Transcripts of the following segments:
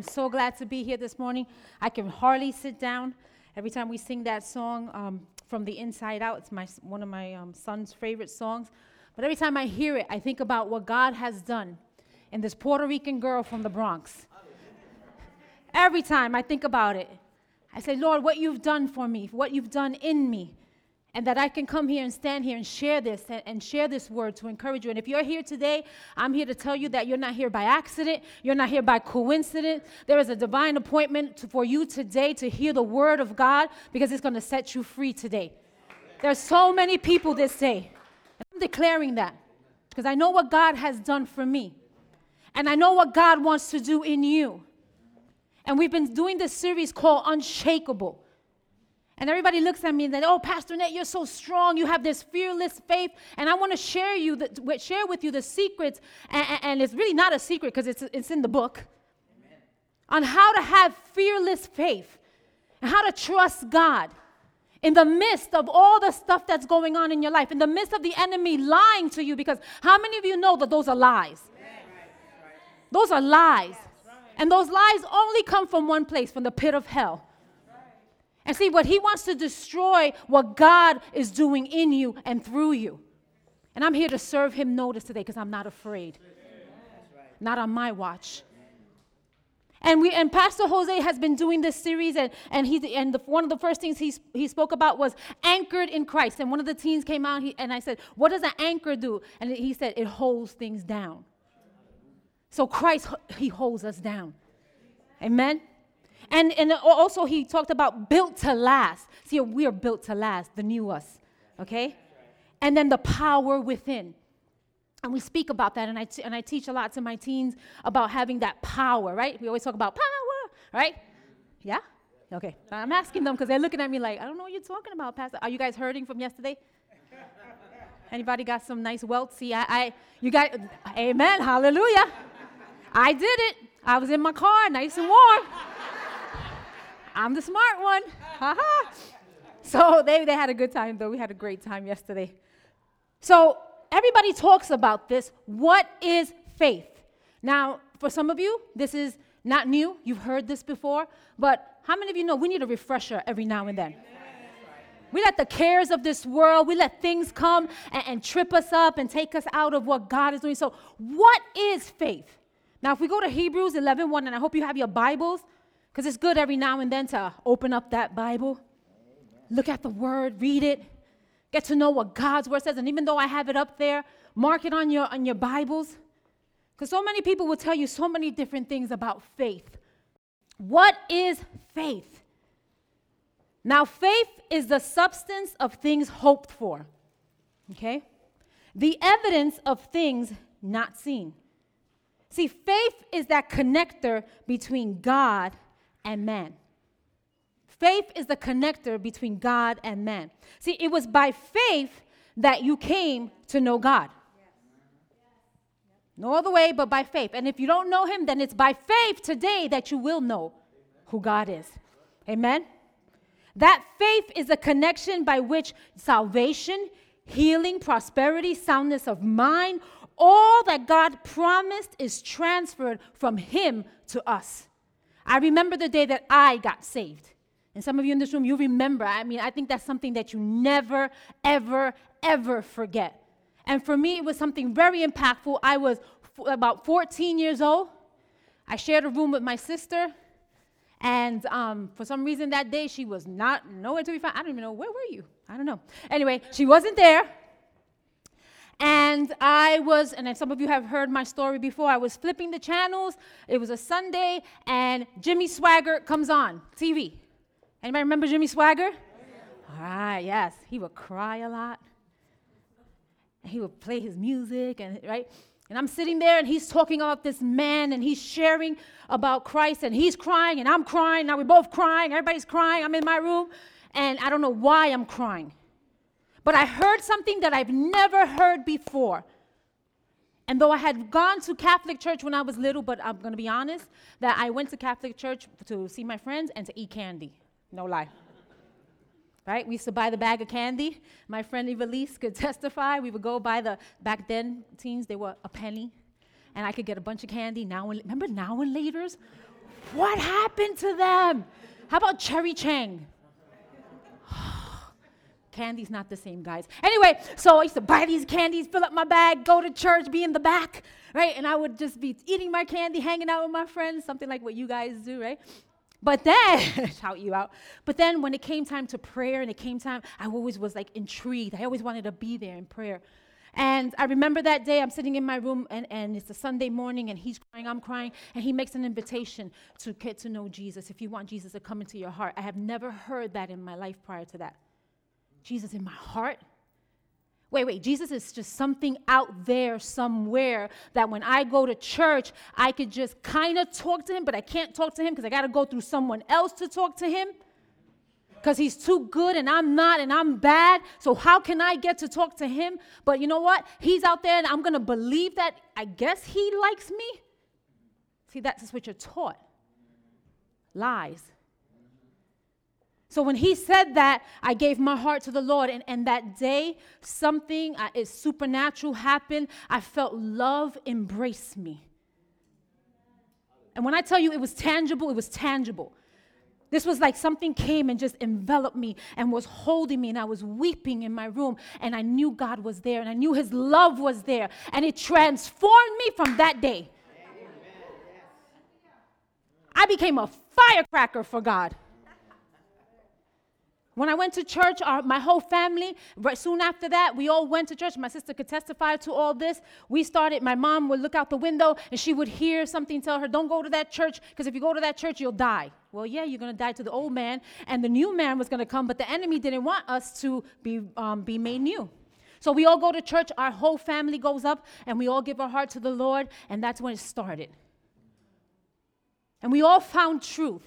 I'm so glad to be here this morning. I can hardly sit down. Every time we sing that song um, from the inside out, it's my, one of my um, son's favorite songs. But every time I hear it, I think about what God has done in this Puerto Rican girl from the Bronx. every time I think about it, I say, Lord, what you've done for me, what you've done in me and that I can come here and stand here and share this and, and, share this word to encourage you. And if you're here today, I'm here to tell you that you're not here by accident, you're not here by coincidence. There is a divine appointment to, for you today to hear the word of God because it's going to set you free today. There's so many people this day. I'm declaring that because I know what God has done for me. And I know what God wants to do in you. And we've been doing this series called Unshakable. And everybody looks at me and they, oh, Pastor Nate, you're so strong. You have this fearless faith. And I want to share you, the, share with you the secrets. And, and it's really not a secret because it's, it's in the book Amen. on how to have fearless faith and how to trust God in the midst of all the stuff that's going on in your life, in the midst of the enemy lying to you. Because how many of you know that those are lies? Those are lies. And those lies only come from one place, from the pit of hell. And see, what he wants to destroy what God is doing in you and through you. And I'm here to serve him notice today because I'm not afraid. Not on my watch. And we and Pastor Jose has been doing this series, and, and he and the, one of the first things he, he spoke about was anchored in Christ. And one of the teens came out, he, and I said, What does an anchor do? And he said, It holds things down. So Christ, he holds us down. Amen. And, and also, he talked about built to last. See, we are built to last, the new us, okay? And then the power within. And we speak about that, and I, t- and I teach a lot to my teens about having that power, right? We always talk about power, right? Yeah? Okay. I'm asking them because they're looking at me like, I don't know what you're talking about, Pastor. Are you guys hurting from yesterday? Anybody got some nice welts? See, I, I you got, amen, hallelujah. I did it. I was in my car, nice and warm. I'm the smart one. Ha So they, they had a good time, though. We had a great time yesterday. So everybody talks about this. What is faith? Now, for some of you, this is not new. You've heard this before. But how many of you know we need a refresher every now and then? We let the cares of this world, we let things come and, and, trip us up and take us out of what God is doing. So, what is faith? Now, if we go to Hebrews 11 1, and I hope you have your Bibles, because it's good every now and then to open up that Bible, look at the Word, read it, get to know what God's Word says. And even though I have it up there, mark it on your, on your Bibles. Because so many people will tell you so many different things about faith. What is faith? Now, faith is the substance of things hoped for, okay? The evidence of things not seen. See, faith is that connector between God and man. Faith is the connector between God and man. See, it was by faith that you came to know God. No other way but by faith. And if you don't know Him, then it's by faith today that you will know who God is. Amen? That faith is a connection by which salvation, healing, prosperity, soundness of mind, all that God promised is transferred from Him to us. I remember the day that I got saved. And some of you in this room, you remember. I mean, I think that's something that you never, ever, ever forget. And for me, it was something very impactful. I was f- about 14 years old. I shared a room with my sister. And um, for some reason that day, she was not nowhere to be found. I don't even know, where were you? I don't know. Anyway, she wasn't there. And I was, and some of you have heard my story before, I was flipping the channels. It was a Sunday, and Jimmy Swaggart comes on TV. Anybody remember Jimmy Swaggart? All right, yes. He would cry a lot. He would play his music, and right? And I'm sitting there, and he's talking about this man, and he's sharing about Christ, and he's crying, and I'm crying. Now we're both crying. Everybody's crying. I'm in my room, and I don't know why I'm crying. But I heard something that I've never heard before. And though I had gone to Catholic church when I was little, but I'm going to be honest, that I went to Catholic church to see my friends and to eat candy. No lie. Right? We used to buy the bag of candy. My friend Evelise could testify. We would go buy the, back then, teens, they were a penny. And I could get a bunch of candy. Now and, remember now and laters? What happened to them? How about Cherry Chang? Candy's not the same, guys. Anyway, so I used to buy these candies, fill up my bag, go to church, be in the back, right? And I would just be eating my candy, hanging out with my friends, something like what you guys do, right? But then, shout you out. But then when it came time to prayer and it came time, I always was like intrigued. I always wanted to be there in prayer. And I remember that day I'm sitting in my room and, and it's a Sunday morning and he's crying, I'm crying, and he makes an invitation to get to know Jesus if you want Jesus to come into your heart. I have never heard that in my life prior to that. Jesus in my heart? Wait, wait, Jesus is just something out there somewhere that when I go to church, I could just kind of talk to him, but I can't talk to him because I got to go through someone else to talk to him because he's too good and I'm not and I'm bad. So, how can I get to talk to him? But you know what? He's out there and I'm going to believe that I guess he likes me. See, that's just what you're taught lies. So when he said that, I gave my heart to the Lord. And, and that day, something uh, is supernatural happened. I felt love embrace me. And when I tell you it was tangible, it was tangible. This was like something came and just enveloped me and was holding me, and I was weeping in my room, and I knew God was there, and I knew His love was there, and it transformed me from that day. I became a firecracker for God. When I went to church, our, my whole family, right soon after that, we all went to church. My sister could testify to all this. We started, my mom would look out the window and she would hear something tell her, Don't go to that church, because if you go to that church, you'll die. Well, yeah, you're going to die to the old man, and the new man was going to come, but the enemy didn't want us to be, um, be made new. So we all go to church, our whole family goes up, and we all give our heart to the Lord, and that's when it started. And we all found truth.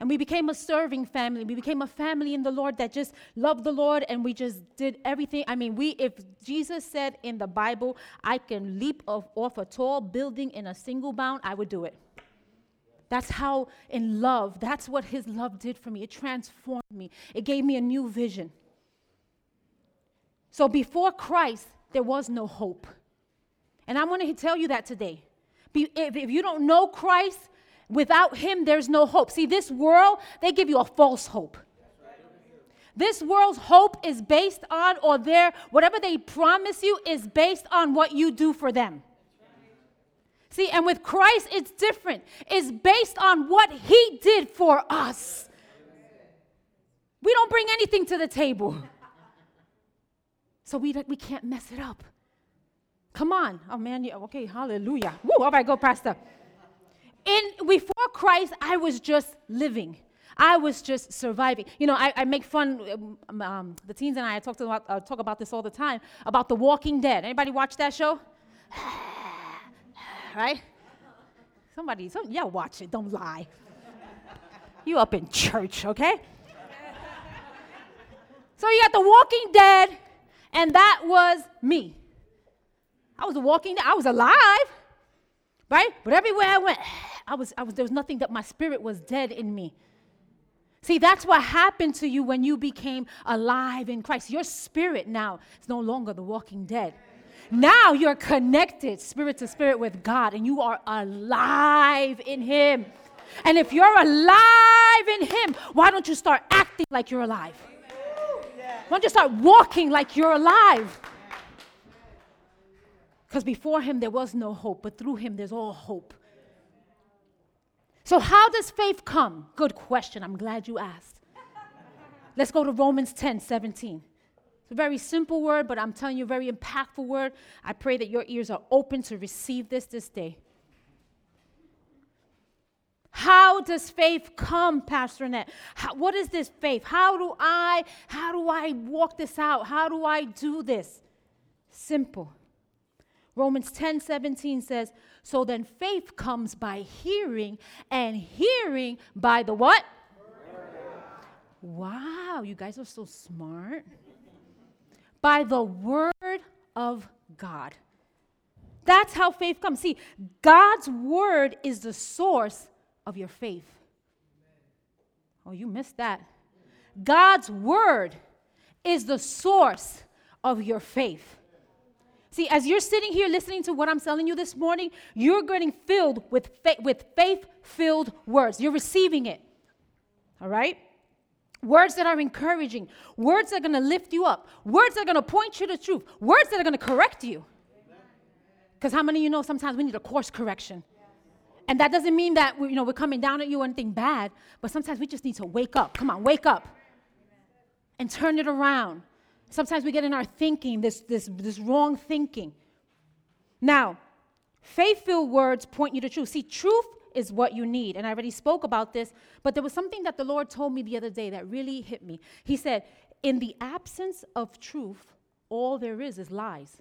And we became a serving family. We became a family in the Lord that just loved the Lord and we just did everything. I mean, we if Jesus said in the Bible, I can leap off, off a tall building in a single bound, I would do it. That's how in love, that's what his love did for me. It transformed me. It gave me a new vision. So before Christ, there was no hope. And I want to tell you that today. If you don't know Christ, Without him, there's no hope. See, this world, they give you a false hope. This world's hope is based on, or their, whatever they promise you is based on what you do for them. See, and with Christ, it's different. It's based on what he did for us. We don't bring anything to the table. So we, we can't mess it up. Come on. Oh, man. Okay, hallelujah. Woo, all right, go, Pastor in before Christ, I was just living. I was just surviving. You know, I, I make fun. Um, um, the teens and I, talk about uh, talk about this all the time about The Walking Dead. Anybody watch that show? right? Somebody, some, yeah, watch it. Don't lie. you up in church, okay? so you got The Walking Dead, and that was me. I was walking. I was alive, right? But everywhere I went. I was, I was, there was nothing that my spirit was dead in me. See, that's what happened to you when you became alive in Christ. Your spirit now is no longer the walking dead. Now you're connected spirit to spirit with God and you are alive in Him. And if you're alive in Him, why don't you start acting like you're alive? Why don't you start walking like you're alive? Because before Him there was no hope, but through Him there's all hope. So, how does faith come? Good question. I'm glad you asked. Let's go to Romans 10 17. It's a very simple word, but I'm telling you, a very impactful word. I pray that your ears are open to receive this this day. How does faith come, Pastor Annette? How, what is this faith? How do I how do I walk this out? How do I do this? Simple. Romans 10 17 says, So then faith comes by hearing, and hearing by the what? Wow, you guys are so smart. By the word of God. That's how faith comes. See, God's word is the source of your faith. Oh, you missed that. God's word is the source of your faith. See, as you're sitting here listening to what I'm telling you this morning, you're getting filled with, fa- with faith filled words. You're receiving it. All right? Words that are encouraging, words that are going to lift you up, words that are going to point you to truth, words that are going to correct you. Because how many of you know sometimes we need a course correction? And that doesn't mean that we, you know, we're coming down at you or anything bad, but sometimes we just need to wake up. Come on, wake up and turn it around. Sometimes we get in our thinking, this, this, this wrong thinking. Now, faith filled words point you to truth. See, truth is what you need. And I already spoke about this, but there was something that the Lord told me the other day that really hit me. He said, In the absence of truth, all there is is lies.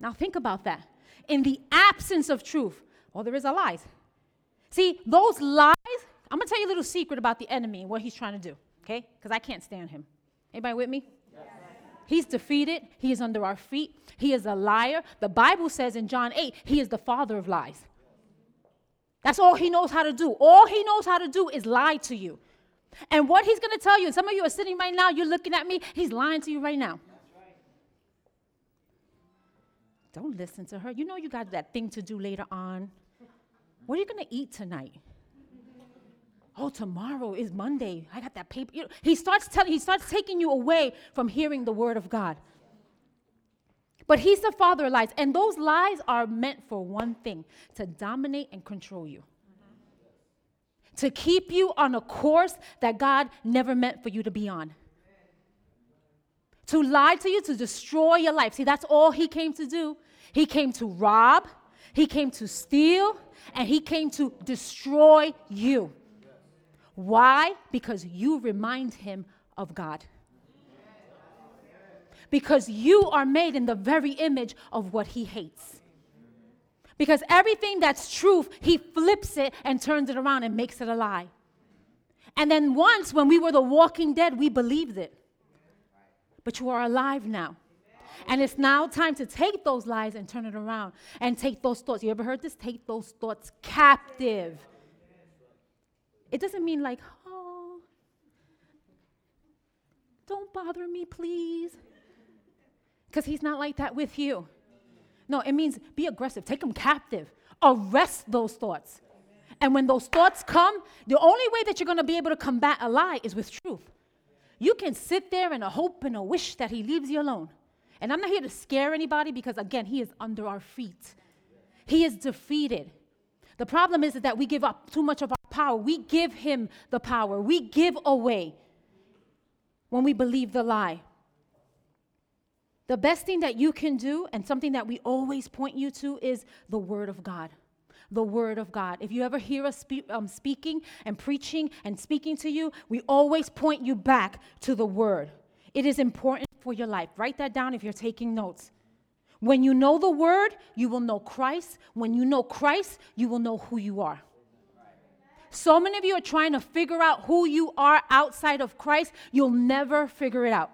Now, think about that. In the absence of truth, all there is are lies. See, those lies, I'm gonna tell you a little secret about the enemy and what he's trying to do, okay? Because I can't stand him. Anybody with me? He's defeated. He is under our feet. He is a liar. The Bible says in John 8, he is the father of lies. That's all he knows how to do. All he knows how to do is lie to you. And what he's going to tell you, and some of you are sitting right now, you're looking at me, he's lying to you right now. Don't listen to her. You know you got that thing to do later on. What are you going to eat tonight? Oh, tomorrow is Monday. I got that paper. You know, he starts telling, he starts taking you away from hearing the word of God. But he's the father of lies, and those lies are meant for one thing to dominate and control you. To keep you on a course that God never meant for you to be on. To lie to you, to destroy your life. See, that's all he came to do. He came to rob, he came to steal, and he came to destroy you. Why? Because you remind him of God. Because you are made in the very image of what he hates. Because everything that's truth, he flips it and turns it around and makes it a lie. And then once, when we were the walking dead, we believed it. But you are alive now. And it's now time to take those lies and turn it around and take those thoughts. You ever heard this? Take those thoughts captive it doesn't mean like, oh, don't bother me, please. Because he's not like that with you. No, it means be aggressive, take them captive, arrest those thoughts. And when those thoughts come, the only way that you're going to be able to combat a lie is with truth. You can sit there in a hope and a wish that he leaves you alone. And I'm not here to scare anybody because, again, he is under our feet. He is defeated. The problem is, that we give up too much of our power. We give him the power. We give away when we believe the lie. The best thing that you can do, and something that we always point you to, is the Word of God. The Word of God. If you ever hear us spe- um, speaking and preaching and speaking to you, we always point you back to the Word. It is important for your life. Write that down if you're taking notes. When you know the Word, you will know Christ. When you know Christ, you will know who you are. So many of you are trying to figure out who you are outside of Christ. You'll never figure it out.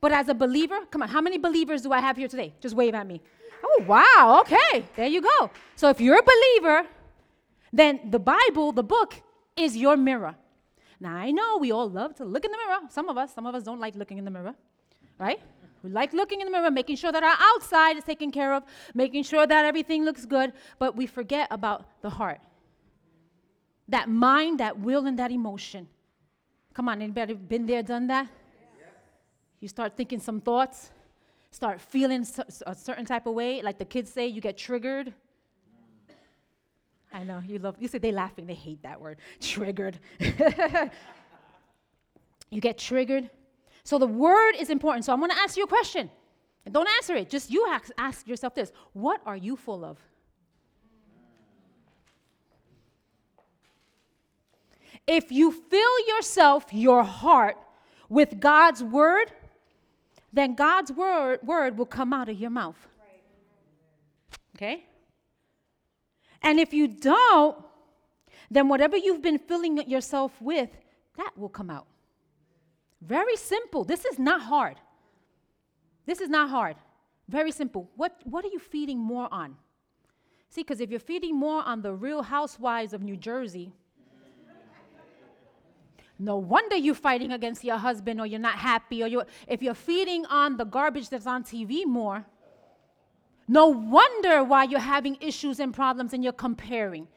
But as a believer, come on, how many believers do I have here today? Just wave at me. Oh, wow, okay, there you go. So if you're a believer, then the Bible, the book, is your mirror. Now, I know we all love to look in the mirror. Some of us, some of us don't like looking in the mirror, right? We like looking in the mirror, making sure that our outside is taken care of, making sure that everything looks good, but we forget about the heart that mind, that will, and that emotion. Come on, anybody been there, done that? You start thinking some thoughts, start feeling a certain type of way, like the kids say, you get triggered. I know, you love, you say they laughing, they hate that word, triggered. you get triggered. So the word is important. So I'm gonna ask you a question. Don't answer it, just you ask, ask yourself this What are you full of? If you fill yourself, your heart, with God's word, then God's word, word will come out of your mouth. Okay? And if you don't, then whatever you've been filling yourself with, that will come out. Very simple. This is not hard. This is not hard. Very simple. What, what are you feeding more on? See, because if you're feeding more on the real housewives of New Jersey, No wonder you're fighting against your husband or you're not happy or you're. if you're feeding on the garbage that's on TV more. No wonder why you're having issues and problems and you're comparing.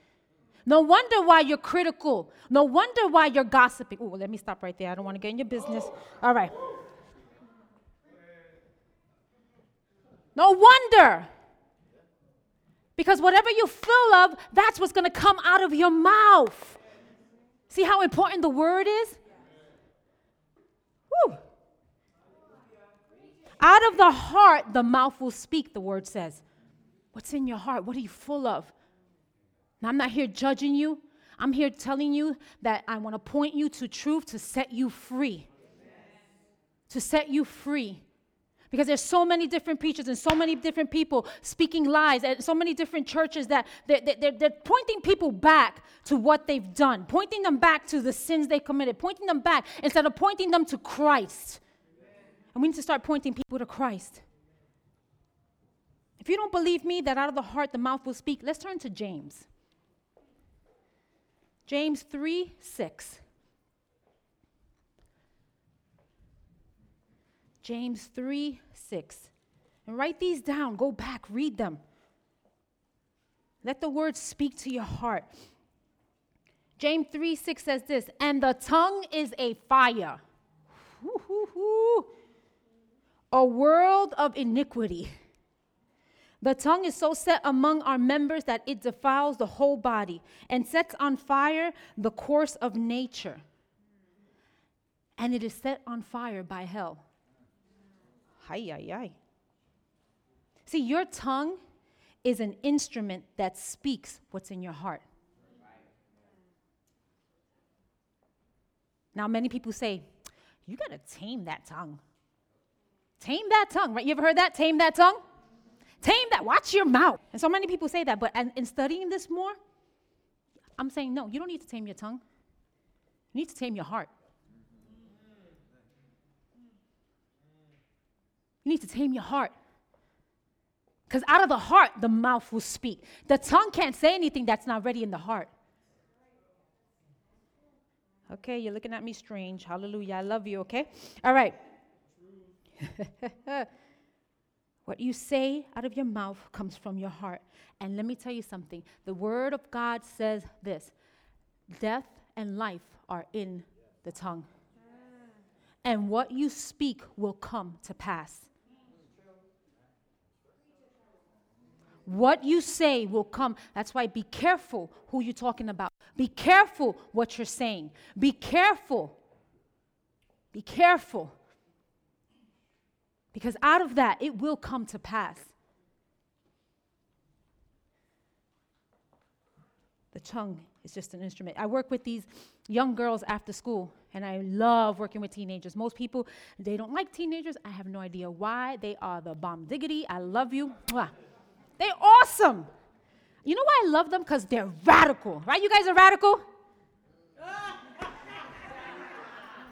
No wonder why you're critical. No wonder why you're gossiping. Oh, let me stop right there. I don't want to get in your business. All right. No wonder. Because whatever you fill of, that's what's going to come out of your mouth. See how important the word is? Woo. Out of the heart, the mouth will speak, the word says. What's in your heart? What are you full of? Now, I'm not here judging you. I'm here telling you that I want to point you to truth to set you free. To set you free. Because there's so many different preachers and so many different people speaking lies, and so many different churches that they're, they're, they're, pointing people back to what they've done, pointing them back to the sins they committed, pointing them back instead of pointing them to Christ. And we need to start pointing people to Christ. If you don't believe me that out of the heart the mouth will speak, let's turn to James. James 3 6. James 3 6. And write these down. Go back, read them. Let the words speak to your heart. James 3 6 says this, and the tongue is a fire, a world of iniquity. The tongue is so set among our members that it defiles the whole body and sets on fire the course of nature. And it is set on fire by hell. Hi, hi, hi. See, your tongue is an instrument that speaks what's in your heart. Now, many people say, you got to tame that tongue. Tame that tongue, right? You ever heard that? Tame that tongue? Tame that. Watch your mouth. And so many people say that, but in studying this more, I'm saying, no, you don't need to tame your tongue. You need to tame your heart. You need to tame your heart. Because out of the heart, the mouth will speak. The tongue can't say anything that's not ready in the heart. Okay, you're looking at me strange. Hallelujah. I love you, okay? All right. what you say out of your mouth comes from your heart. And let me tell you something the word of God says this death and life are in the tongue. And what you speak will come to pass. What you say will come. That's why be careful who you're talking about. Be careful what you're saying. Be careful. Be careful. Because out of that, it will come to pass. The tongue is just an instrument. I work with these young girls after school, and I love working with teenagers. Most people, they don't like teenagers. I have no idea why. They are the bomb diggity. I love you. They're awesome. You know why I love them? Because they're radical, right? You guys are radical?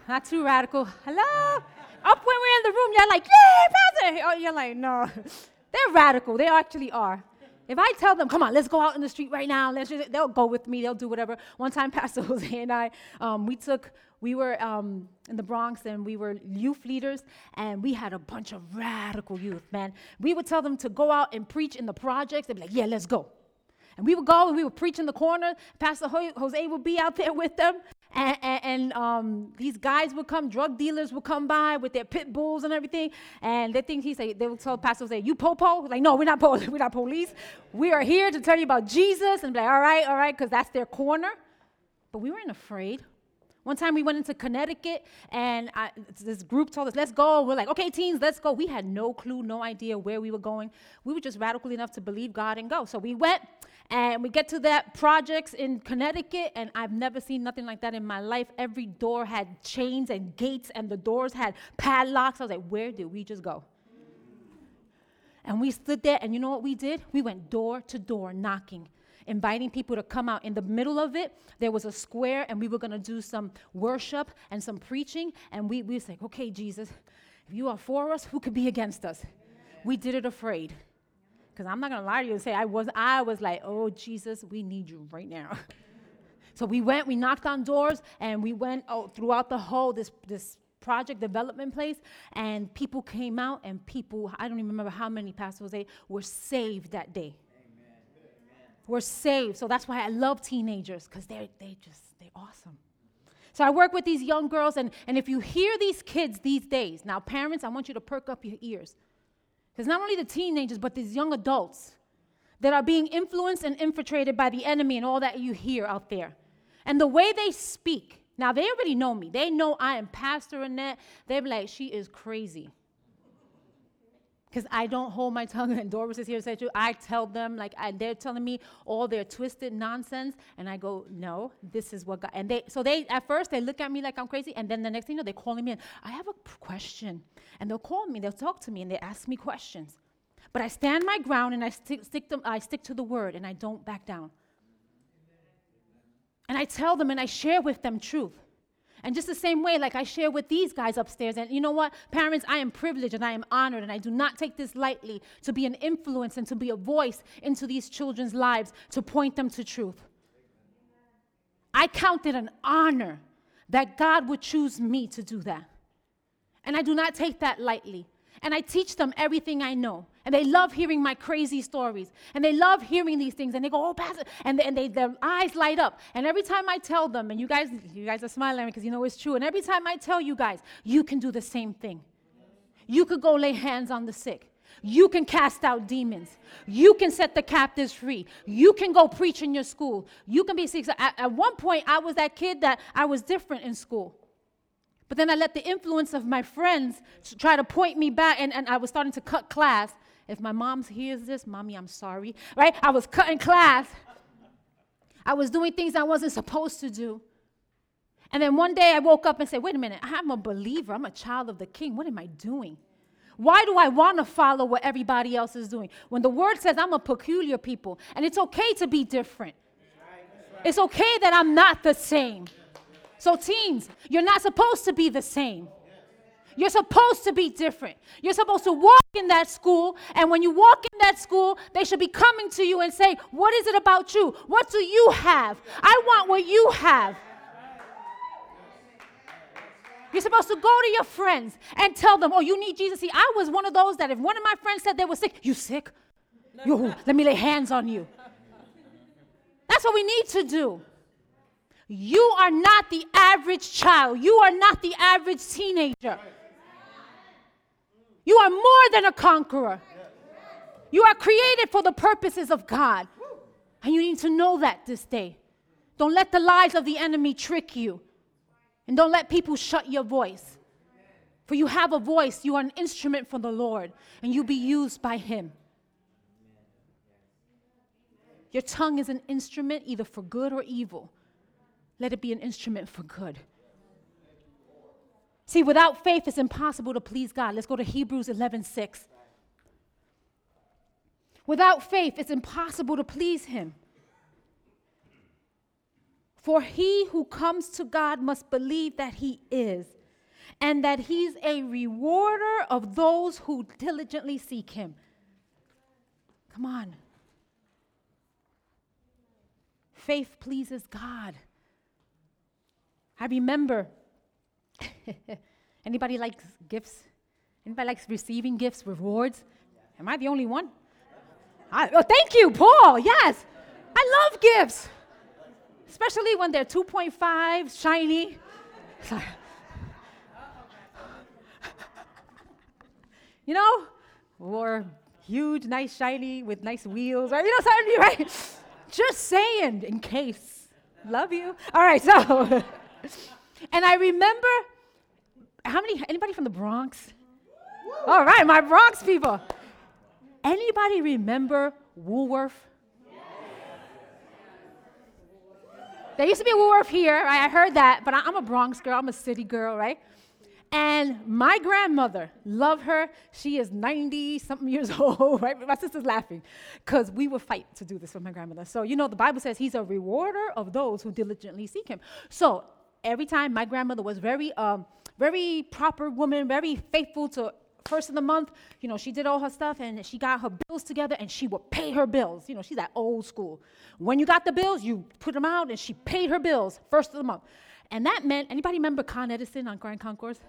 Not too radical. Hello? Up when we're in the room, you're like, yay, Pastor! Oh, you're like, no. They're radical. They actually are. If I tell them, come on, let's go out in the street right now, let's just, they'll go with me, they'll do whatever. One time, Pastor Jose and I, um, we took, we were um, in the Bronx and we were youth leaders, and we had a bunch of radical youth, man. We would tell them to go out and preach in the projects. They'd be like, yeah, let's go. And we would go and we would preach in the corner. Pastor Jose would be out there with them. And, and, um, these guys would come, drug dealers would come by with their pit bulls and everything. And they think he say, they would tell Pastor say, you popo? Like, no, we're not, po- we're not police. We are here to tell you about Jesus. And be like, all right, all right, because that's their corner. But we weren't afraid. One time we went into Connecticut and I, this group told us, let's go. We're like, okay, teens, let's go. We had no clue, no idea where we were going. We were just radical enough to believe God and go. So we went and we get to that projects in Connecticut, and I've never seen nothing like that in my life. Every door had chains and gates, and the doors had padlocks. I was like, where did we just go? And we stood there, and you know what we did? We went door to door knocking, inviting people to come out. In the middle of it, there was a square, and we were going to do some worship and some preaching. And we, we was like, okay, Jesus, if you are for us, who could be against us? We did it afraid. Because I'm not gonna lie to you and say I was I was like, oh Jesus, we need you right now. So we went, we knocked on doors, and we went oh, throughout the whole this this project development place, and people came out, and people I don't even remember how many pastors they were saved that day. We're saved. So that's why I love teenagers because they they just they're awesome. So I work with these young girls, and, and if you hear these kids these days, now parents, I want you to perk up your ears. Because not only the teenagers, but these young adults that are being influenced and infiltrated by the enemy and all that you hear out there. And the way they speak, now they already know me. They know I am Pastor Annette. They're like, she is crazy because I don't hold my tongue. And Doris is here to say. I tell them like I, they're telling me all their twisted nonsense, and I go, no, this is what God. And they so they at first they look at me like I'm crazy, and then the next thing you know they're calling me in. I have a question, and they'll call me, they'll talk to me, and they ask me questions. But I stand my ground and I stick, stick to, I stick to the word and I don't back down. And I tell them and I share with them truth. And just the same way, like I share with these guys upstairs, and you know what? Parents, I am privileged and I am honored, and I do not take this lightly to be an influence and to be a voice into these children's lives to point them to truth. I count it an honor that God would choose me to do that. And I do not take that lightly. And I teach them everything I know. And they love hearing my crazy stories. And they love hearing these things. And they go, oh, Pastor. And, they, and they, their eyes light up. And every time I tell them, and you guys, you guys are smiling because you know it's true. And every time I tell you guys, you can do the same thing. You could go lay hands on the sick. You can cast out demons. You can set the captives free. You can go preach in your school. You can be sick. At, at one point, I was that kid that I was different in school. But then I let the influence of my friends try to point me back, and, and I was starting to cut class. If my mom hears this, mommy, I'm sorry, right? I was cutting class. I was doing things I wasn't supposed to do. And then one day I woke up and said, wait a minute, I'm a believer. I'm a child of the king. What am I doing? Why do I want to follow what everybody else is doing? When the word says I'm a peculiar people, and it's okay to be different, it's okay that I'm not the same. So, teens, you're not supposed to be the same. You're supposed to be different. You're supposed to walk in that school, and when you walk in that school, they should be coming to you and say, What is it about you? What do you have? I want what you have. You're supposed to go to your friends and tell them, Oh, you need Jesus. See, I was one of those that if one of my friends said they were sick, You sick? Yo, let me lay hands on you. That's what we need to do. You are not the average child. You are not the average teenager. You are more than a conqueror. You are created for the purposes of God. And you need to know that this day. Don't let the lies of the enemy trick you. And don't let people shut your voice. For you have a voice, you are an instrument for the Lord, and you be used by Him. Your tongue is an instrument either for good or evil. Let it be an instrument for good. See, without faith, it's impossible to please God. Let's go to Hebrews 11 6. Without faith, it's impossible to please Him. For he who comes to God must believe that He is, and that He's a rewarder of those who diligently seek Him. Come on. Faith pleases God. I remember Anybody likes gifts? Anybody likes receiving gifts, rewards? Am I the only one? I, oh, thank you, Paul. Yes. I love gifts, especially when they're 2.5, shiny. you know, or huge, nice, shiny with nice wheels, right? You know something, right? Just saying, in case. Love you. All right, so, and I remember how many, anybody from the Bronx? All right, my Bronx people. Anybody remember Woolworth? There used to be a Woolworth here, right? I heard that, but I'm a Bronx girl, I'm a city girl, right? And my grandmother, love her, she is 90 something years old, right? My sister's laughing because we would fight to do this with my grandmother. So, you know, the Bible says he's a rewarder of those who diligently seek him. So, every time my grandmother was very, um, very proper woman, very faithful to first of the month, you know, she did all her stuff and she got her bills together and she would pay her bills. You know, she's that old school. When you got the bills, you put them out and she paid her bills first of the month. And that meant, anybody remember Con Edison on Grand Concourse?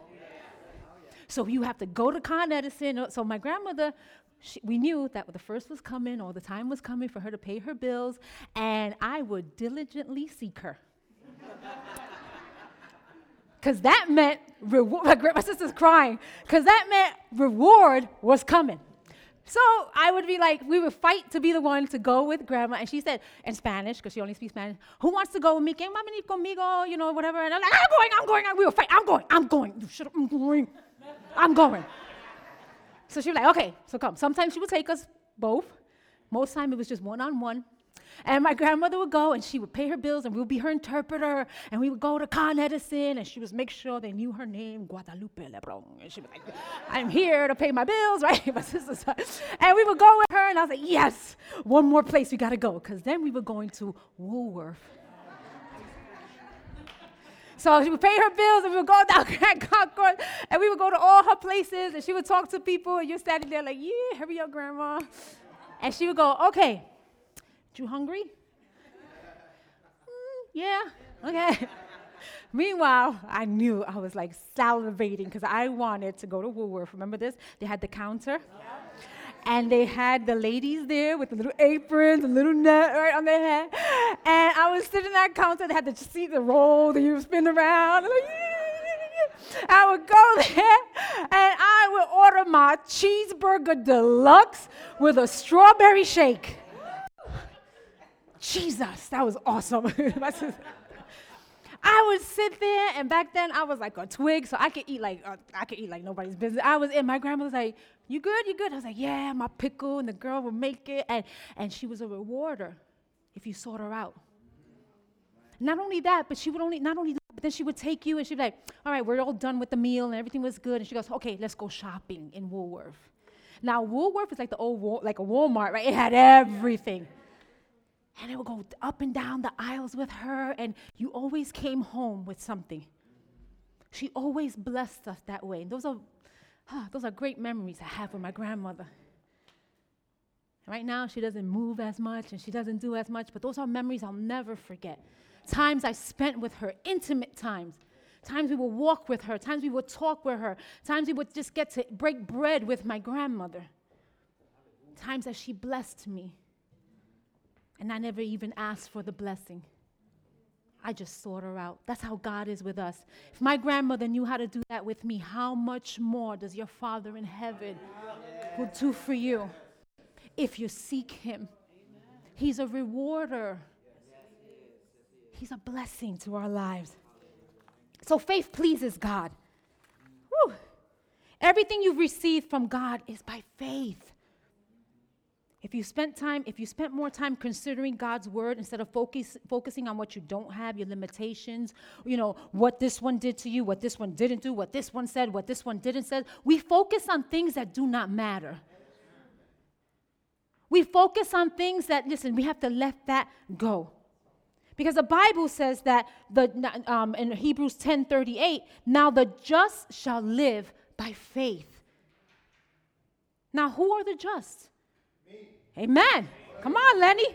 So you have to go to Con Edison. So my grandmother, she, we knew that the first was coming or the time was coming for her to pay her bills, and I would diligently seek her. Because that meant reward. My, sister's crying. Because that meant reward was coming. So I would be like, we would fight to be the one to go with grandma. And she said in Spanish, because she only speaks Spanish, who wants to go with me? ¿Quién va a venir conmigo? You know, whatever. And I'm like, I'm going, I'm going. We would fight. I'm going, I'm going. I'm going. I'm going. So she was like, okay, so come. Sometimes she would take us both. Most time it was just one on one. And my grandmother would go and she would pay her bills and we would be her interpreter and we would go to Con Edison and she would make sure they knew her name, Guadalupe Lebron. And she'd be like, I'm here to pay my bills, right? and we would go with her and I was like, yes, one more place we gotta go. Because then we were going to Woolworth. So she would pay her bills and we would go down Grand Concourse and we would go to all her places and she would talk to people and you're standing there like, yeah, hurry up, grandma. And she would go, okay, you hungry? Mm, yeah, okay. Meanwhile, I knew I was like salivating because I wanted to go to Woolworth. Remember this? They had the counter. And they had the ladies there with the little aprons, the little net right on their head. And I was sitting at that counter. They had the seat, the roll that you spin around. Like, I would go there and I would order my cheeseburger deluxe with a strawberry shake. Jesus, that was awesome. I would sit there, and back then I was like a twig, so I could eat like uh, I could eat like nobody's business. I was in. My grandma was like, "You good? You good?" I was like, "Yeah, my pickle," and the girl would make it, and and she was a rewarder if you sought her out. Not only that, but she would only not only that, but then she would take you and she'd be like, "All right, we're all done with the meal and everything was good," and she goes, "Okay, let's go shopping in Woolworth." Now Woolworth is like the old like a Walmart, right? It had everything and I would go up and down the aisles with her, and you always came home with something. She always blessed us that way. And those are, huh, those are great memories I have with my grandmother. Right now, she doesn't move as much and she doesn't do as much, but those are memories I'll never forget. Times I spent with her, intimate times. Times we would walk with her, times we would talk with her, times we would just get to break bread with my grandmother. Times that she blessed me. And I never even asked for the blessing. I just sought her out. That's how God is with us. If my grandmother knew how to do that with me, how much more does your Father in heaven will do for you if you seek Him? He's a rewarder, He's a blessing to our lives. So faith pleases God. Whew. Everything you've received from God is by faith. If you spent time, if you spent more time considering God's word instead of focus, focusing on what you don't have, your limitations, you know, what this one did to you, what this one didn't do, what this one said, what this one didn't say, we focus on things that do not matter. We focus on things that, listen, we have to let that go. Because the Bible says that the, um, in Hebrews 10 38, now the just shall live by faith. Now, who are the just? Amen. Come on, Lenny.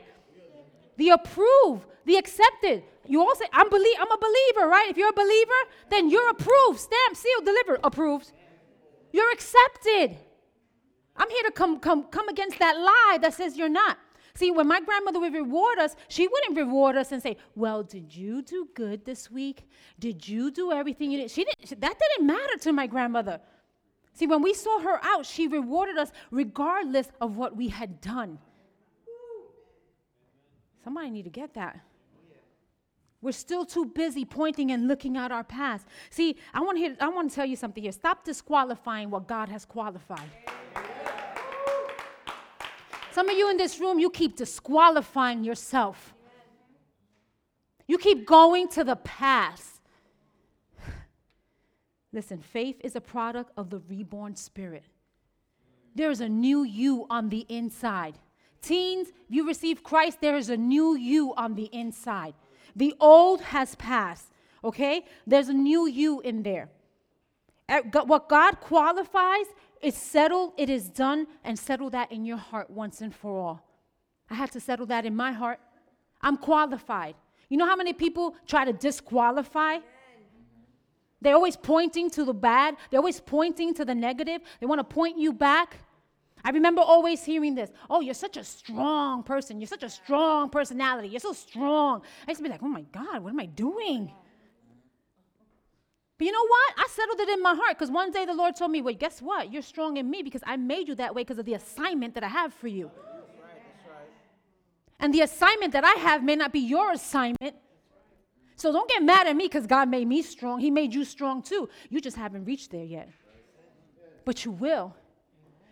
The approved, the accepted. You all say, I'm, belie- I'm a believer, right? If you're a believer, then you're approved, stamped, sealed, delivered, approved. You're accepted. I'm here to come, come, come against that lie that says you're not. See, when my grandmother would reward us, she wouldn't reward us and say, Well, did you do good this week? Did you do everything you did? She didn't, that didn't matter to my grandmother. See, when we saw her out, she rewarded us regardless of what we had done. Somebody need to get that. We're still too busy pointing and looking at our past. See, I want to I want to tell you something here. Stop disqualifying what God has qualified. Some of you in this room, you keep disqualifying yourself. You keep going to the past. Listen, faith is a product of the reborn spirit. There is a new you on the inside. Teens, you receive Christ, there is a new you on the inside. The old has passed, okay? There's a new you in there. Uh, what God qualifies is settled, it is done, and settle that in your heart once and for all. I had to settle that in my heart. I'm qualified. You know how many people try to disqualify? They're always pointing to the bad, they're always pointing to the negative. They want to point you back. I remember always hearing this Oh, you're such a strong person. You're such a strong personality. You're so strong. I used to be like, Oh my God, what am I doing? But you know what? I settled it in my heart because one day the Lord told me, Well, guess what? You're strong in me because I made you that way because of the assignment that I have for you. And the assignment that I have may not be your assignment. So don't get mad at me because God made me strong. He made you strong too. You just haven't reached there yet. But you will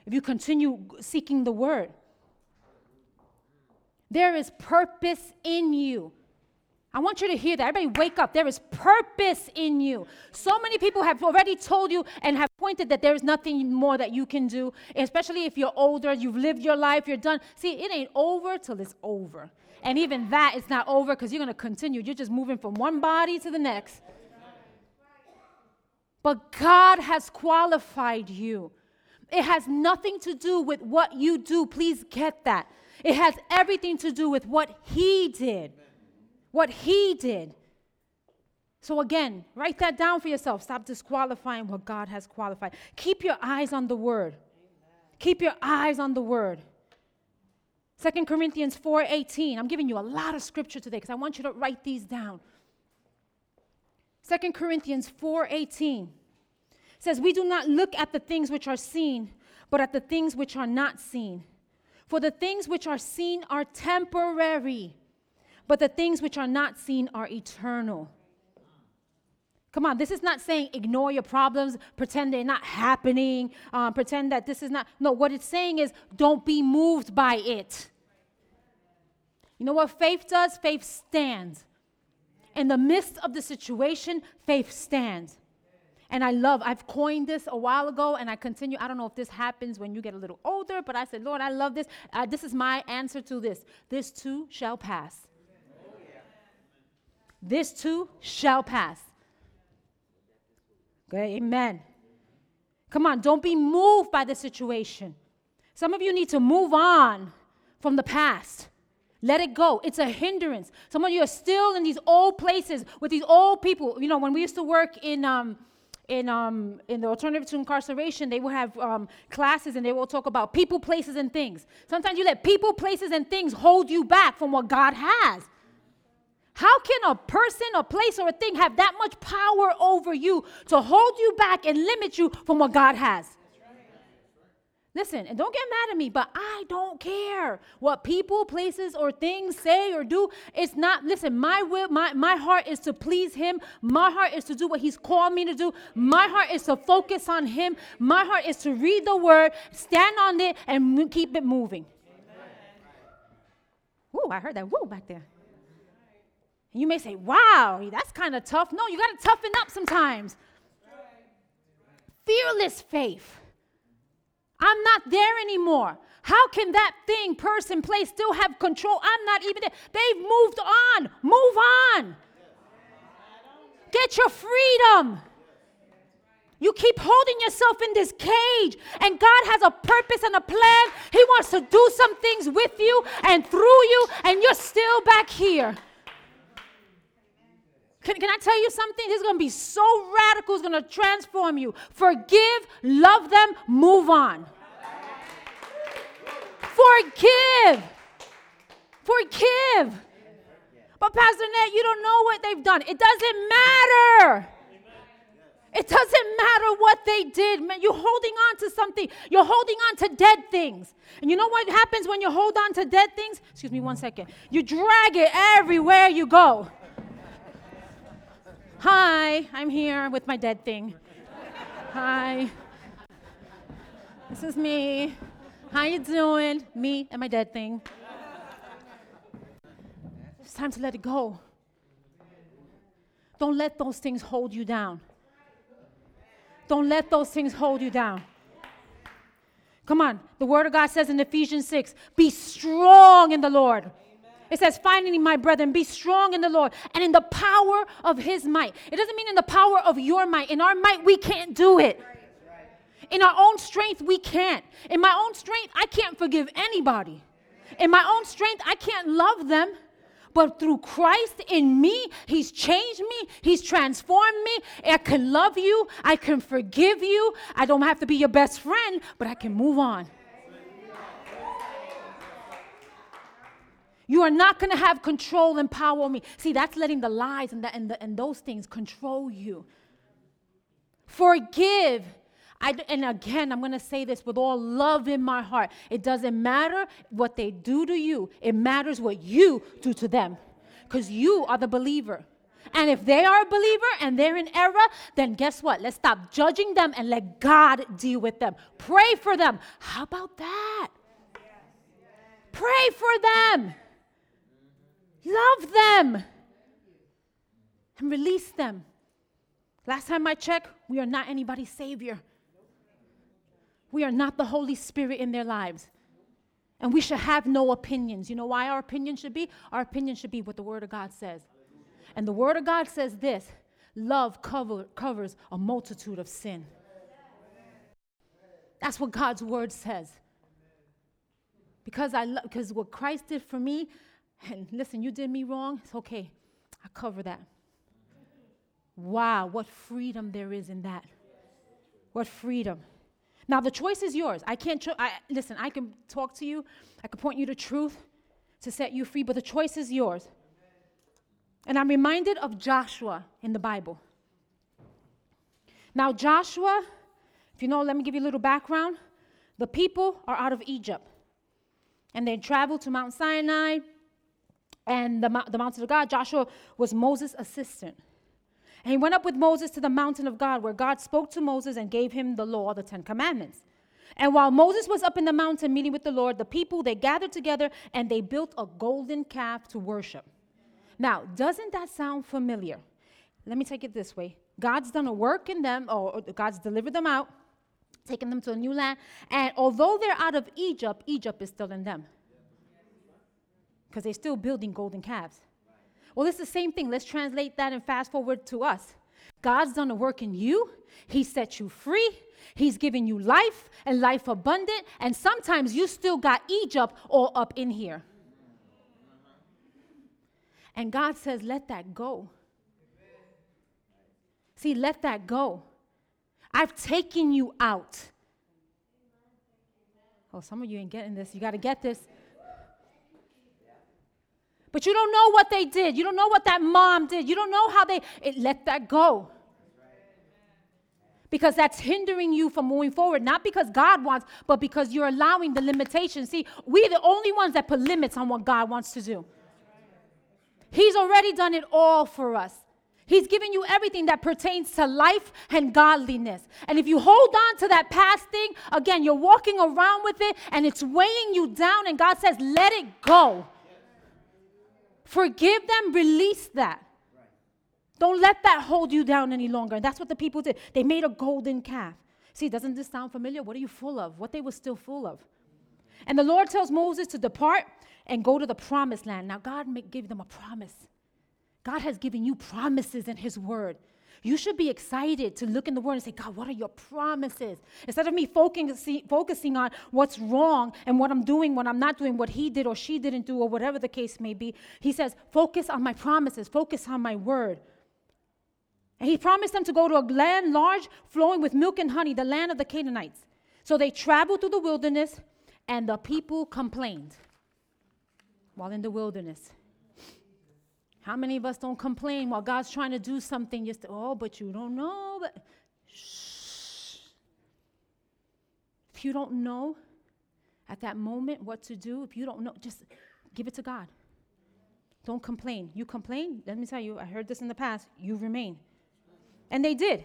if you continue seeking the word. There is purpose in you. I want you to hear that. Everybody, wake up. There is purpose in you. So many people have already told you and have pointed that there is nothing more that you can do, especially if you're older, you've lived your life, you're done. See, it ain't over till it's over. And even that is not over because you're going to continue. You're just moving from one body to the next. But God has qualified you. It has nothing to do with what you do. Please get that. It has everything to do with what He did what he did. So, again, write that down for yourself. Stop disqualifying what God has qualified. Keep your eyes on the word. Keep your eyes on the word. 2 Corinthians 4:18. I'm giving you a lot of scripture today because I want you to write these down. 2 Corinthians 4:18 says, "We do not look at the things which are seen, but at the things which are not seen. For the things which are seen are temporary, but the things which are not seen are eternal. Come on, this is not saying ignore your problems, pretend they're not happening, um, pretend that this is not. No, what it's saying is don't be moved by it. You know what faith does? Faith stands. In the midst of the situation, faith stands. And I love, I've coined this a while ago and I continue. I don't know if this happens when you get a little older, but I said, Lord, I love this. Uh, this is my answer to this. This too shall pass. This too shall pass. Okay, amen. Come on, don't be moved by the situation. Some of you need to move on from the past. Let it go. It's a hindrance. Some of you are still in these old places with these old people. You know, when we used to work in um, in um, in the alternative to incarceration, they will have um, classes and they will talk about people, places, and things. Sometimes you let people, places, and things hold you back from what God has. How can a person, a place, or a thing have that much power over you to hold you back and limit you from what God has? Listen, and don't get mad at me, but I don't care what people, places, or things say or do. It's not, listen, my will, my, my heart is to please him. My heart is to do what he's called me to do. My heart is to focus on him. My heart is to read the word, stand on it, and keep it moving. Ooh, I heard that woo back there. And you may say, wow, that's kind of tough. No, you got to toughen up sometimes. Fearless faith. I'm not there anymore. How can that thing, person, place still have control? I'm not even there. They've moved on. Move on. Get your freedom. You keep holding yourself in this cage, and God has a purpose and a plan. He wants to do some things with you and through you, and you're still back here. Can, can I tell you something? This is going to be so radical, it's going to transform you. Forgive, love them, move on. Forgive. Forgive. But Pastor Ned, you don't know what they've done. It doesn't matter. It doesn't matter what they did. Man, you're holding on to something. You're holding on to dead things. And you know what happens when you hold on to dead things? Excuse me one second. You drag it everywhere you go. Hi, I'm here with my dead thing. Hi. This is me. How you doing? Me and my dead thing. It's time to let it go. Don't let those things hold you down. Don't let those things hold you down. Come on. The word of God says in Ephesians 6 be strong in the Lord it says, finally, my brethren, be strong in the Lord and in the power of his might. It doesn't mean in the power of your might. In our might, we can't do it. In our own strength, we can't. In my own strength, I can't forgive anybody. In my own strength, I can't love them. But through Christ in me, He's changed me, He's transformed me. I can love you, I can forgive you. I don't have to be your best friend, but I can move on. You are not going to have control and power over me. See, that's letting the lies and, the, and, the, and those things control you. Forgive. I, and again, I'm going to say this with all love in my heart. It doesn't matter what they do to you, it matters what you do to them. Because you are the believer. And if they are a believer and they're in error, then guess what? Let's stop judging them and let God deal with them. Pray for them. How about that? Pray for them. Love them. And release them. Last time I checked, we are not anybody's savior. We are not the Holy Spirit in their lives. And we should have no opinions. You know why our opinion should be? Our opinion should be what the Word of God says. And the Word of God says this love cover, covers a multitude of sin. That's what God's Word says. Because I lo- because what Christ did for me, and listen, you did me wrong, it's okay. I cover that. Wow, what freedom there is in that. What freedom. Now the choice is yours. I can't cho- I, listen, I can talk to you, I can point you to truth to set you free, but the choice is yours. And I'm reminded of Joshua in the Bible. Now, Joshua, if you know, let me give you a little background. The people are out of Egypt and they travel to Mount Sinai and the, the mountain of God. Joshua was Moses' assistant. And he went up with Moses to the mountain of God, where God spoke to Moses and gave him the law, the Ten Commandments. And while Moses was up in the mountain meeting with the Lord, the people they gathered together and they built a golden calf to worship. Now, doesn't that sound familiar? Let me take it this way God's done a work in them, or God's delivered them out, taken them to a new land. And although they're out of Egypt, Egypt is still in them. Because they're still building golden calves. Well, it's the same thing. Let's translate that and fast forward to us. God's done a work in you, He set you free. He's given you life and life abundant, and sometimes you still got Egypt all up in here. And God says, let that go. See, let that go. I've taken you out. Oh, some of you ain't getting this. You got to get this. But you don't know what they did. You don't know what that mom did. You don't know how they it, let that go. Because that's hindering you from moving forward, not because God wants, but because you're allowing the limitations. See, we're the only ones that put limits on what God wants to do. He's already done it all for us. He's given you everything that pertains to life and godliness. And if you hold on to that past thing, again, you're walking around with it and it's weighing you down, and God says, let it go. Forgive them, release that. Don't let that hold you down any longer. And that's what the people did. They made a golden calf. See, doesn't this sound familiar? What are you full of? What they were still full of. And the Lord tells Moses to depart and go to the promised land. Now, God give them a promise. God has given you promises in His Word. You should be excited to look in the Word and say, God, what are your promises? Instead of me focusing, focusing on what's wrong and what I'm doing what I'm not doing what he did or she didn't do or whatever the case may be, he says, focus on my promises, focus on my Word. And he promised them to go to a land large, flowing with milk and honey, the land of the Canaanites. So they traveled through the wilderness, and the people complained while in the wilderness. How many of us don't complain while God's trying to do something? Just oh, but you don't know. But shh. If you don't know at that moment what to do, if you don't know, just give it to God. Don't complain. You complain, let me tell you, I heard this in the past, you remain. And they did.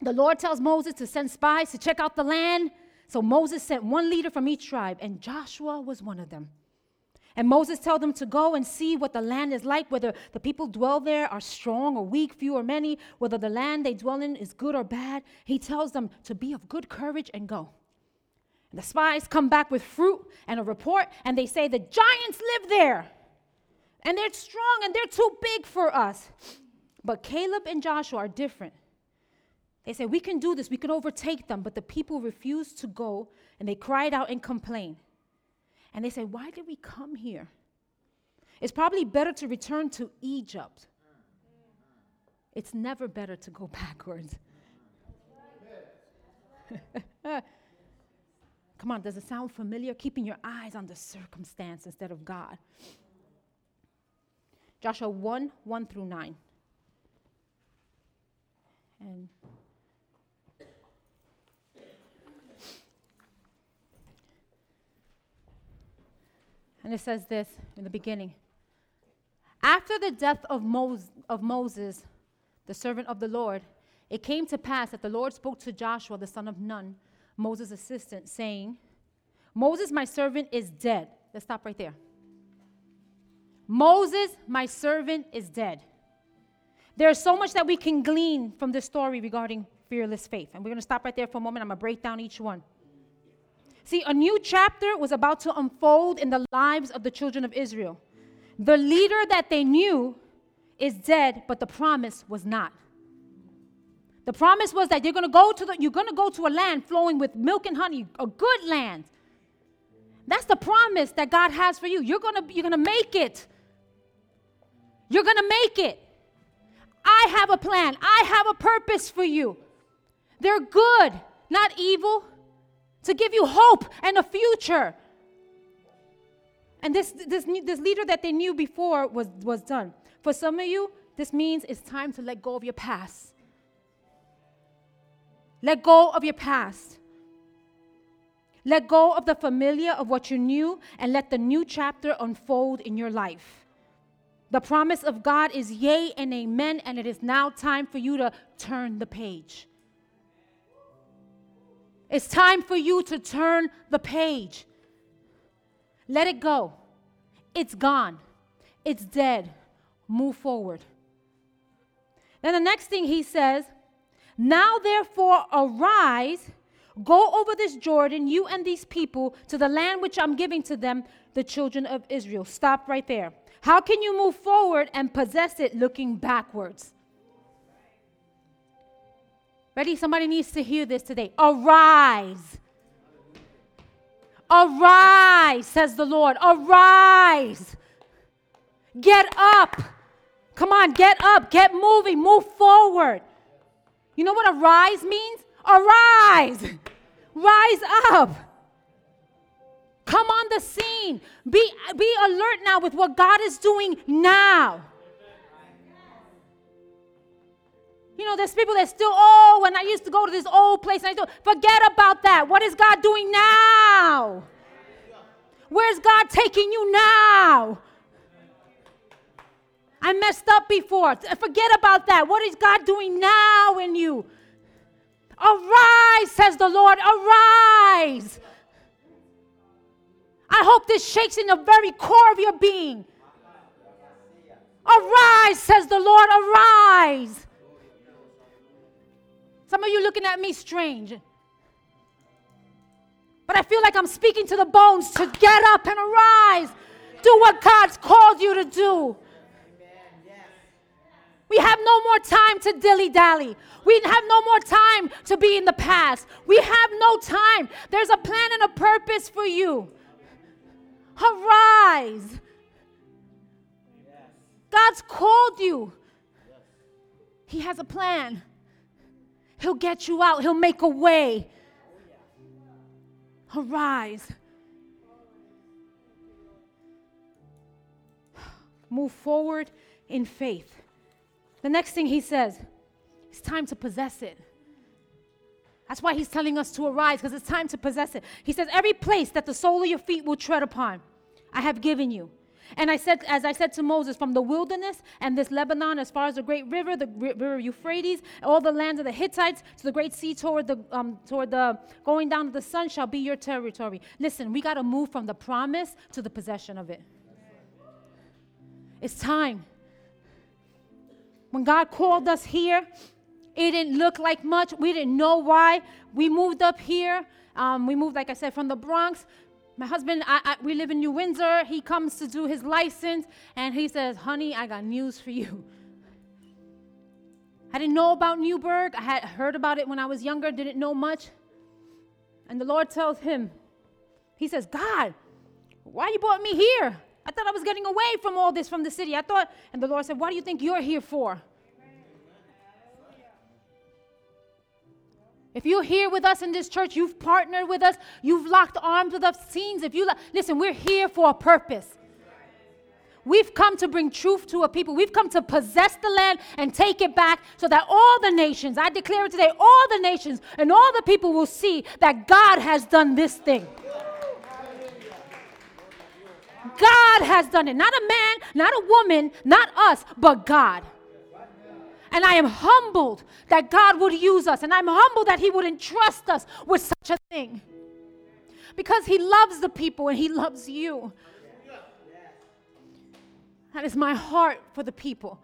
The Lord tells Moses to send spies to check out the land. So Moses sent one leader from each tribe, and Joshua was one of them. And Moses told them to go and see what the land is like, whether the people dwell there are strong or weak, few or many, whether the land they dwell in is good or bad. He tells them to be of good courage and go. And the spies come back with fruit and a report, and they say the giants live there. And they're strong and they're too big for us. But Caleb and Joshua are different. They say, We can do this, we can overtake them. But the people refused to go and they cried out and complained. And they say, Why did we come here? It's probably better to return to Egypt. It's never better to go backwards. Come on, does it sound familiar? Keeping your eyes on the circumstance instead of God. Joshua 1 1 through 9. And And it says this in the beginning. After the death of, Mos- of Moses, the servant of the Lord, it came to pass that the Lord spoke to Joshua, the son of Nun, Moses' assistant, saying, Moses, my servant, is dead. Let's stop right there. Moses, my servant, is dead. There's so much that we can glean from this story regarding fearless faith. And we're going to stop right there for a moment. I'm going to break down each one. See, a new chapter was about to unfold in the lives of the children of Israel. The leader that they knew is dead, but the promise was not. The promise was that you're going to go to the, you're going to go to a land flowing with milk and honey, a good land. That's the promise that God has for you. You're going to you're going to make it. You're going to make it. I have a plan. I have a purpose for you. They're good, not evil, to give you hope and a future. And this, this, this leader that they knew before was, was done. For some of you, this means it's time to let go of your past. Let go of your past. Let go of the familiar of what you knew and let the new chapter unfold in your life. The promise of God is yea and amen, and it is now time for you to turn the page. It's time for you to turn the page. Let it go. It's gone. It's dead. Move forward. Then the next thing he says, Now therefore arise, go over this Jordan, you and these people, to the land which I'm giving to them, the children of Israel. Stop right there. How can you move forward and possess it looking backwards? Ready? Somebody needs to hear this today. Arise. Arise, says the Lord. Arise. Get up. Come on, get up. Get moving. Move forward. You know what arise means? Arise. Rise up. Come on the scene. Be, be alert now with what God is doing now. You know, there's people that still, oh, when I used to go to this old place, and I do, forget about that. What is God doing now? Where's God taking you now? I messed up before. Forget about that. What is God doing now in you? Arise, says the Lord, arise. I hope this shakes in the very core of your being. Arise, says the Lord, arise. Some of you looking at me strange. But I feel like I'm speaking to the bones to get up and arise. Do what God's called you to do. We have no more time to dilly dally. We have no more time to be in the past. We have no time. There's a plan and a purpose for you. Arise. God's called you. He has a plan. He'll get you out, He'll make a way. Arise. Move forward in faith. The next thing he says, it's time to possess it. That's why he's telling us to arise, because it's time to possess it. He says, Every place that the sole of your feet will tread upon, I have given you. And I said, as I said to Moses, from the wilderness and this Lebanon, as far as the great river, the river Euphrates, all the lands of the Hittites, to the great sea toward the um, toward the going down to the sun shall be your territory. Listen, we got to move from the promise to the possession of it. It's time. When God called us here, it didn't look like much. We didn't know why. We moved up here. Um, we moved, like I said, from the Bronx. My husband, I, I, we live in New Windsor. He comes to do his license, and he says, Honey, I got news for you. I didn't know about Newburgh. I had heard about it when I was younger, didn't know much. And the Lord tells him, He says, God, why you brought me here? I thought I was getting away from all this from the city. I thought, and the Lord said, What do you think you're here for? If you're here with us in this church, you've partnered with us, you've locked arms with us, scenes. If you lo- listen, we're here for a purpose. We've come to bring truth to a people. We've come to possess the land and take it back so that all the nations, I declare it today, all the nations and all the people will see that God has done this thing. God has done it. Not a man, not a woman, not us, but God. And I am humbled that God would use us. And I'm humbled that He would entrust us with such a thing. Because He loves the people and He loves you. That is my heart for the people.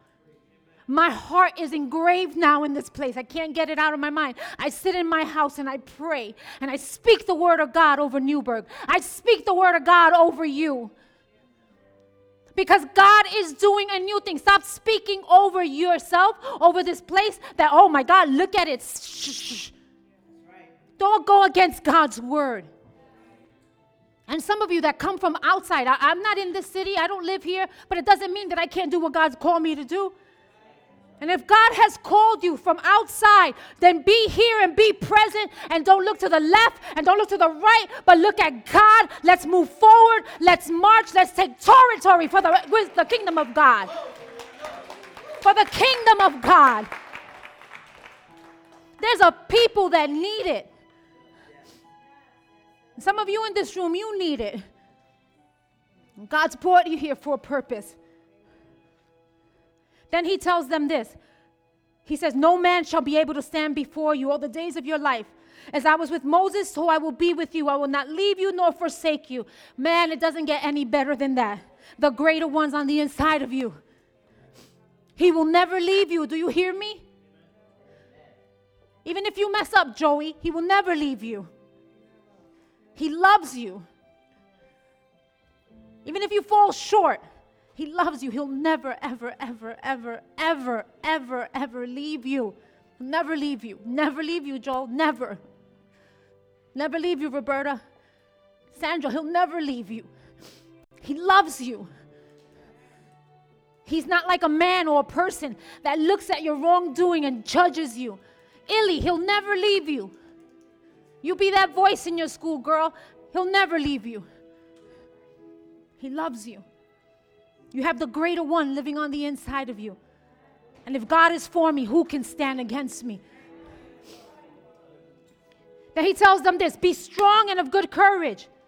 My heart is engraved now in this place. I can't get it out of my mind. I sit in my house and I pray and I speak the word of God over Newburgh. I speak the word of God over you because God is doing a new thing. Stop speaking over yourself, over this place that, oh my God, look at it. Shh. Don't go against God's word. And some of you that come from outside, I, am not in this city, I don't live here, but it doesn't mean that I can't do what God's called me to do. And if God has called you from outside, then be here and be present and don't look to the left and don't look to the right, but look at God. Let's move forward. Let's march. Let's take territory for the, with the kingdom of God. For the kingdom of God. There's a people that need it. Some of you in this room, you need it. God's brought you here for a purpose. Then he tells them this He says, No man shall be able to stand before you all the days of your life. As I was with Moses, so I will be with you. I will not leave you nor forsake you. Man, it doesn't get any better than that. The greater one's on the inside of you. He will never leave you. Do you hear me? Even if you mess up, Joey, he will never leave you. He loves you. Even if you fall short, he loves you. He'll never, ever, ever, ever, ever, ever, ever leave you. Never leave you. Never leave you, Joel. Never. Never leave you, Roberta. Sandra, he'll never leave you. He loves you. He's not like a man or a person that looks at your wrongdoing and judges you. Illy, he'll never leave you. You be that voice in your school, girl. He'll never leave you. He loves you. You have the greater one living on the inside of you. And if God is for me, who can stand against me? Then he tells them this be strong and of good courage.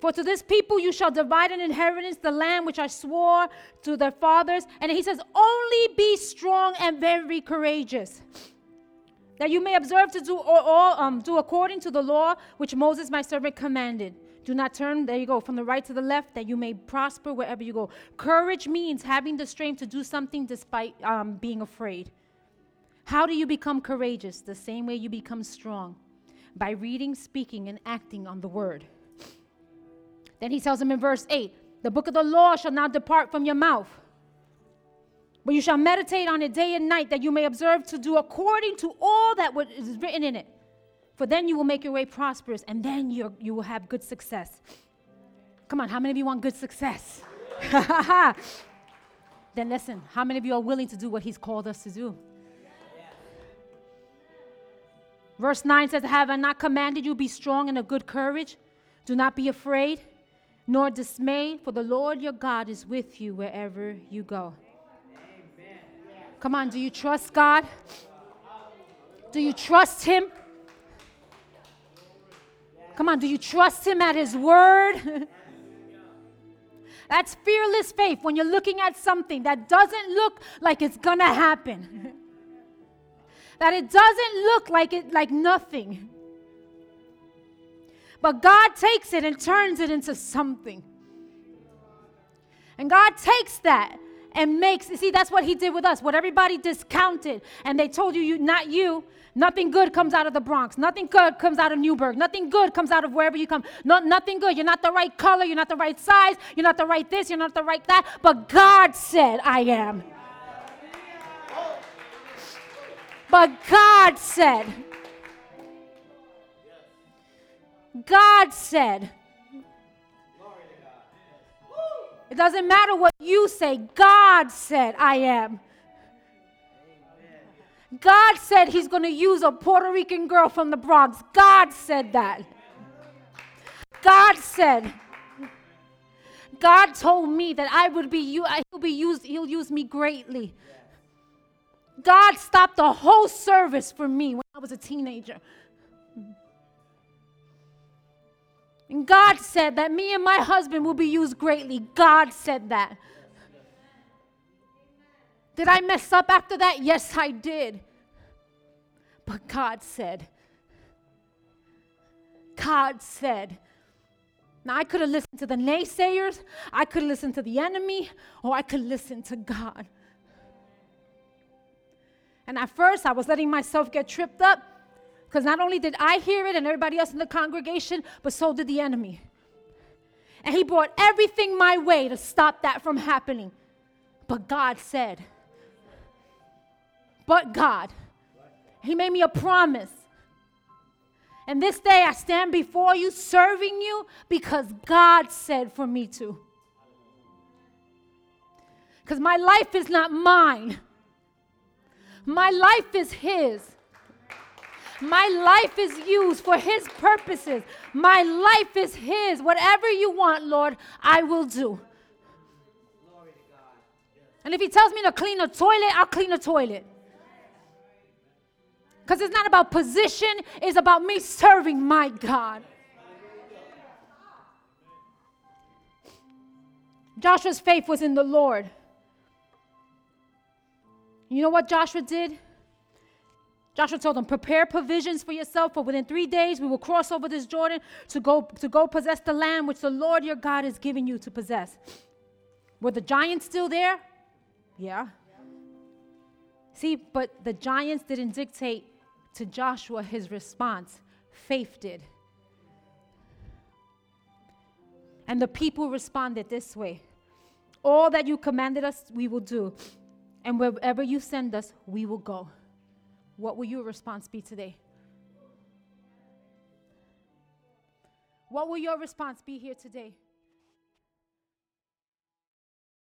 For to this people you shall divide an inheritance, the land which I swore to their fathers. And he says, Only be strong and very courageous, that you may observe to do all, um, do according to the law which Moses my servant commanded. Do not turn, there you go, from the right to the left, that you may prosper wherever you go. Courage means having the strength to do something despite um, being afraid. How do you become courageous? The same way you become strong by reading, speaking, and acting on the word. Then he tells him in verse 8 The book of the law shall not depart from your mouth, but you shall meditate on it day and night, that you may observe to do according to all that is written in it. For then you will make your way prosperous and then you you will have good success. Come on, how many of you want good success? then listen, how many of you are willing to do what He's called us to do? Verse 9 says, Have I not commanded you be strong and of good courage? Do not be afraid, nor dismayed, for the Lord your God is with you wherever you go. Amen. Come on, do you trust God? Do you trust Him? Come on, do you trust Him at His word? That's fearless faith when you're looking at something that doesn't look like it's gonna happen. that it doesn't look like it like nothing. But God takes it and turns it into something. And God takes that and makes, see, that's what He did with us. What everybody discounted and they told you, you not you, Nothing good comes out of the Bronx. Nothing good comes out of Newburgh. Nothing good comes out of wherever you come. Not, nothing good. You're not the right color. You're not the right size. You're not the right this. You're not the right that. But God said, I am. But God said, God said, it doesn't matter what you say, God said, I am. God said He's going to use a Puerto Rican girl from the Bronx. God said that. God said, God told me that I would be you. He'll be used. He'll use me greatly. God stopped the whole service for me when I was a teenager. And God said that me and my husband will be used greatly. God said that. Did I mess up after that? Yes, I did. But God said, God said, now, I could have listened to the naysayers, I could have listened to the enemy, or I could listen to God. And at first, I was letting myself get tripped up because not only did I hear it and everybody else in the congregation, but so did the enemy. And he brought everything my way to stop that from happening. But God said, but God, He made me a promise and this day I stand before you serving you because God said for me to. Because my life is not mine, my life is His. My life is used for His purposes. My life is His. Whatever you want, Lord, I will do. And if He tells me to clean a toilet, I'll clean a toilet. Because it's not about position, it's about me serving my God. Joshua's faith was in the Lord. You know what Joshua did? Joshua told them, prepare provisions for yourself, for within three days we will cross over this Jordan to go, to go possess the land which the Lord your God is giving you to possess. Were the giants still there? Yeah. See, but the giants didn't dictate to Joshua his response faith did. And the people responded this way All that you commanded us, we will do. And wherever you send us, we will go. What will your response be today? What will your response be here today?